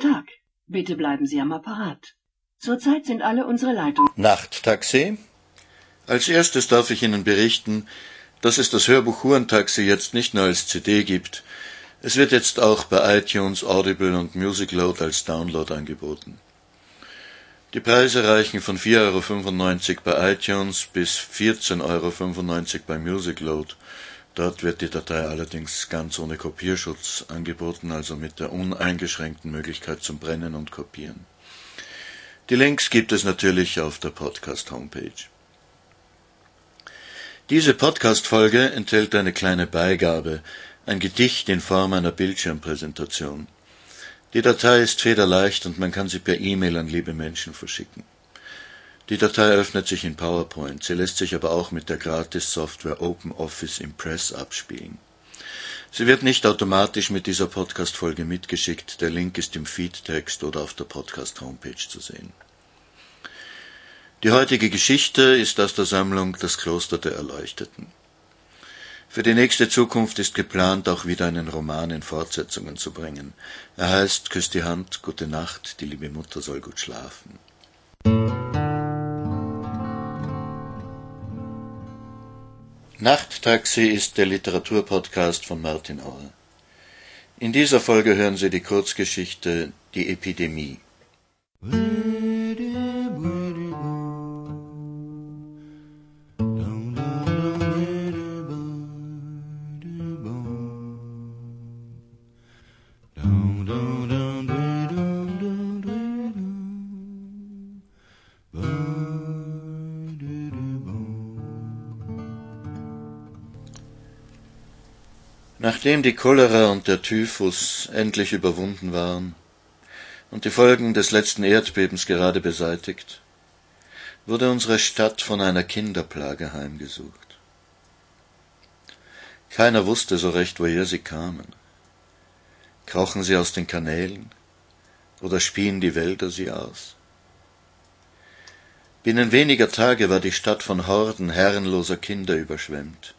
Tag. Bitte bleiben Sie am Apparat. Zurzeit sind alle unsere Leitungen. Nachttaxi? Als erstes darf ich Ihnen berichten, dass es das Hörbuch Hurentaxi jetzt nicht nur als CD gibt. Es wird jetzt auch bei iTunes, Audible und Musicload als Download angeboten. Die Preise reichen von 4,95 Euro bei iTunes bis 14,95 Euro bei Musicload. Dort wird die Datei allerdings ganz ohne Kopierschutz angeboten, also mit der uneingeschränkten Möglichkeit zum Brennen und Kopieren. Die Links gibt es natürlich auf der Podcast-Homepage. Diese Podcast-Folge enthält eine kleine Beigabe, ein Gedicht in Form einer Bildschirmpräsentation. Die Datei ist federleicht und man kann sie per E-Mail an liebe Menschen verschicken. Die Datei öffnet sich in PowerPoint, sie lässt sich aber auch mit der Gratis-Software OpenOffice Impress abspielen. Sie wird nicht automatisch mit dieser Podcast-Folge mitgeschickt, der Link ist im Feedtext oder auf der Podcast-Homepage zu sehen. Die heutige Geschichte ist aus der Sammlung Das Kloster der Erleuchteten. Für die nächste Zukunft ist geplant, auch wieder einen Roman in Fortsetzungen zu bringen. Er heißt Küss die Hand, gute Nacht, die liebe Mutter soll gut schlafen. Nachttaxi ist der Literaturpodcast von Martin Auer. In dieser Folge hören Sie die Kurzgeschichte Die Epidemie. Nachdem die Cholera und der Typhus endlich überwunden waren und die Folgen des letzten Erdbebens gerade beseitigt, wurde unsere Stadt von einer Kinderplage heimgesucht. Keiner wusste so recht, woher sie kamen. Krauchen sie aus den Kanälen oder spien die Wälder sie aus? Binnen weniger Tage war die Stadt von Horden herrenloser Kinder überschwemmt.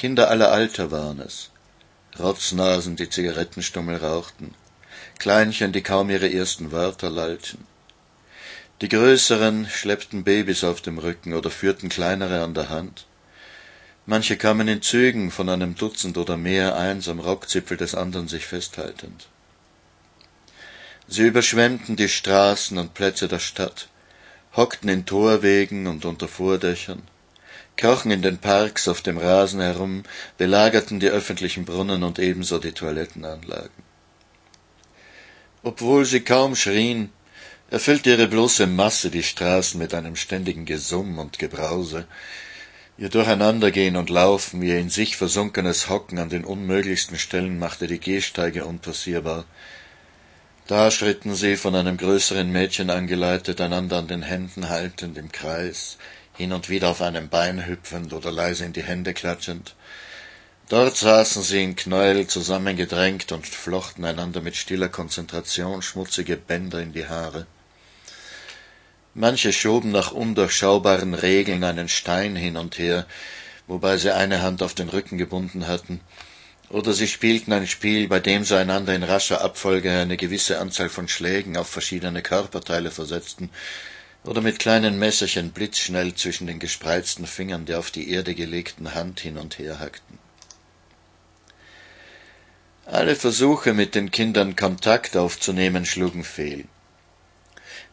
Kinder aller Alter waren es. Rotznasen, die Zigarettenstummel rauchten, Kleinchen, die kaum ihre ersten Wörter lallten. Die Größeren schleppten Babys auf dem Rücken oder führten kleinere an der Hand. Manche kamen in Zügen von einem Dutzend oder mehr eins am Rockzipfel des anderen sich festhaltend. Sie überschwemmten die Straßen und Plätze der Stadt, hockten in Torwegen und unter Vordächern, krochen in den Parks auf dem Rasen herum, belagerten die öffentlichen Brunnen und ebenso die Toilettenanlagen. Obwohl sie kaum schrien, erfüllte ihre bloße Masse die Straßen mit einem ständigen Gesumm und Gebrause. Ihr Durcheinandergehen und Laufen, ihr in sich versunkenes Hocken an den unmöglichsten Stellen machte die Gehsteige unpassierbar. Da schritten sie, von einem größeren Mädchen angeleitet, einander an den Händen haltend im Kreis, hin und wieder auf einem Bein hüpfend oder leise in die Hände klatschend. Dort saßen sie in Knäuel zusammengedrängt und flochten einander mit stiller Konzentration schmutzige Bänder in die Haare. Manche schoben nach undurchschaubaren Regeln einen Stein hin und her, wobei sie eine Hand auf den Rücken gebunden hatten, oder sie spielten ein Spiel, bei dem sie einander in rascher Abfolge eine gewisse Anzahl von Schlägen auf verschiedene Körperteile versetzten, oder mit kleinen Messerchen blitzschnell zwischen den gespreizten Fingern der auf die Erde gelegten Hand hin und her hackten. Alle Versuche, mit den Kindern Kontakt aufzunehmen, schlugen fehl.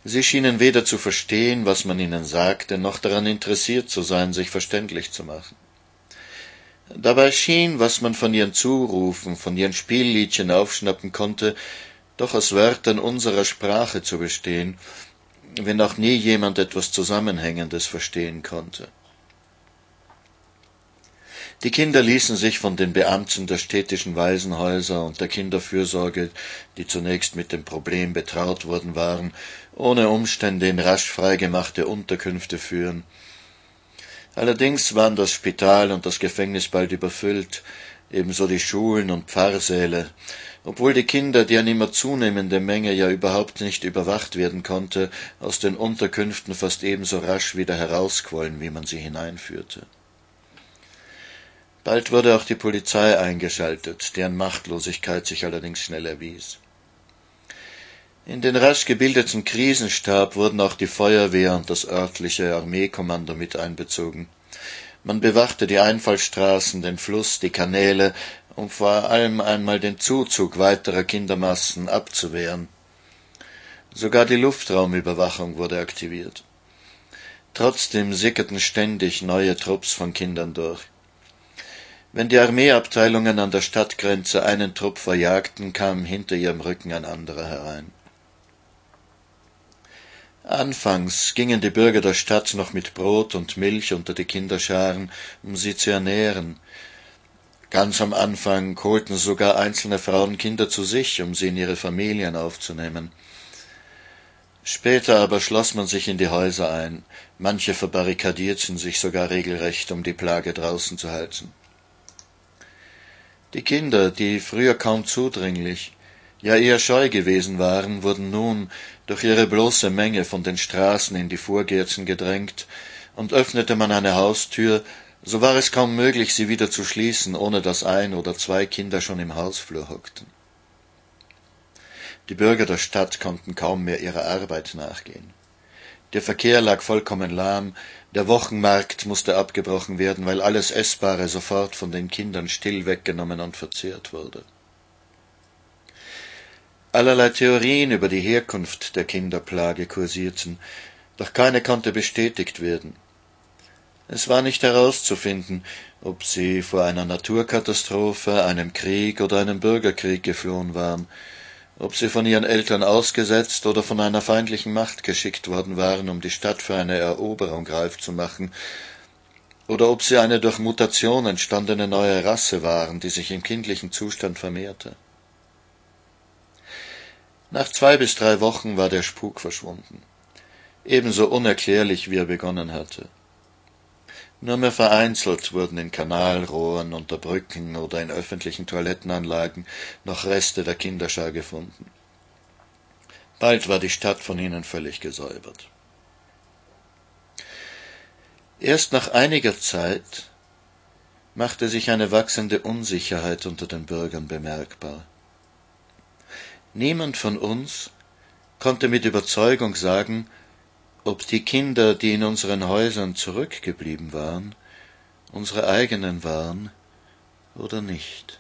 Sie schienen weder zu verstehen, was man ihnen sagte, noch daran interessiert zu sein, sich verständlich zu machen. Dabei schien, was man von ihren Zurufen, von ihren Spielliedchen aufschnappen konnte, doch aus Wörtern unserer Sprache zu bestehen, wenn auch nie jemand etwas Zusammenhängendes verstehen konnte. Die Kinder ließen sich von den Beamten der städtischen Waisenhäuser und der Kinderfürsorge, die zunächst mit dem Problem betraut worden waren, ohne Umstände in rasch freigemachte Unterkünfte führen. Allerdings waren das Spital und das Gefängnis bald überfüllt, ebenso die Schulen und Pfarrsäle, obwohl die Kinder, deren immer zunehmende Menge ja überhaupt nicht überwacht werden konnte, aus den Unterkünften fast ebenso rasch wieder herausquollen, wie man sie hineinführte. Bald wurde auch die Polizei eingeschaltet, deren Machtlosigkeit sich allerdings schnell erwies. In den rasch gebildeten Krisenstab wurden auch die Feuerwehr und das örtliche Armeekommando mit einbezogen. Man bewachte die Einfallstraßen, den Fluss, die Kanäle, um vor allem einmal den Zuzug weiterer Kindermassen abzuwehren. Sogar die Luftraumüberwachung wurde aktiviert. Trotzdem sickerten ständig neue Trupps von Kindern durch. Wenn die Armeeabteilungen an der Stadtgrenze einen Trupp verjagten, kam hinter ihrem Rücken ein anderer herein. Anfangs gingen die Bürger der Stadt noch mit Brot und Milch unter die Kinderscharen, um sie zu ernähren. Ganz am Anfang holten sogar einzelne Frauen Kinder zu sich, um sie in ihre Familien aufzunehmen. Später aber schloss man sich in die Häuser ein, manche verbarrikadierten sich sogar regelrecht, um die Plage draußen zu halten. Die Kinder, die früher kaum zudringlich, ja eher scheu gewesen waren, wurden nun durch ihre bloße Menge von den Straßen in die Vorgärten gedrängt, und öffnete man eine Haustür, so war es kaum möglich, sie wieder zu schließen, ohne dass ein oder zwei Kinder schon im Hausflur hockten. Die Bürger der Stadt konnten kaum mehr ihrer Arbeit nachgehen. Der Verkehr lag vollkommen lahm, der Wochenmarkt musste abgebrochen werden, weil alles Essbare sofort von den Kindern still weggenommen und verzehrt wurde. Allerlei Theorien über die Herkunft der Kinderplage kursierten, doch keine konnte bestätigt werden. Es war nicht herauszufinden, ob sie vor einer Naturkatastrophe, einem Krieg oder einem Bürgerkrieg geflohen waren, ob sie von ihren Eltern ausgesetzt oder von einer feindlichen Macht geschickt worden waren, um die Stadt für eine Eroberung reif zu machen, oder ob sie eine durch Mutation entstandene neue Rasse waren, die sich im kindlichen Zustand vermehrte. Nach zwei bis drei Wochen war der Spuk verschwunden, ebenso unerklärlich wie er begonnen hatte. Nur mehr vereinzelt wurden in Kanalrohren, unter Brücken oder in öffentlichen Toilettenanlagen noch Reste der Kinderschar gefunden. Bald war die Stadt von ihnen völlig gesäubert. Erst nach einiger Zeit machte sich eine wachsende Unsicherheit unter den Bürgern bemerkbar. Niemand von uns konnte mit Überzeugung sagen, ob die Kinder, die in unseren Häusern zurückgeblieben waren, unsere eigenen waren oder nicht.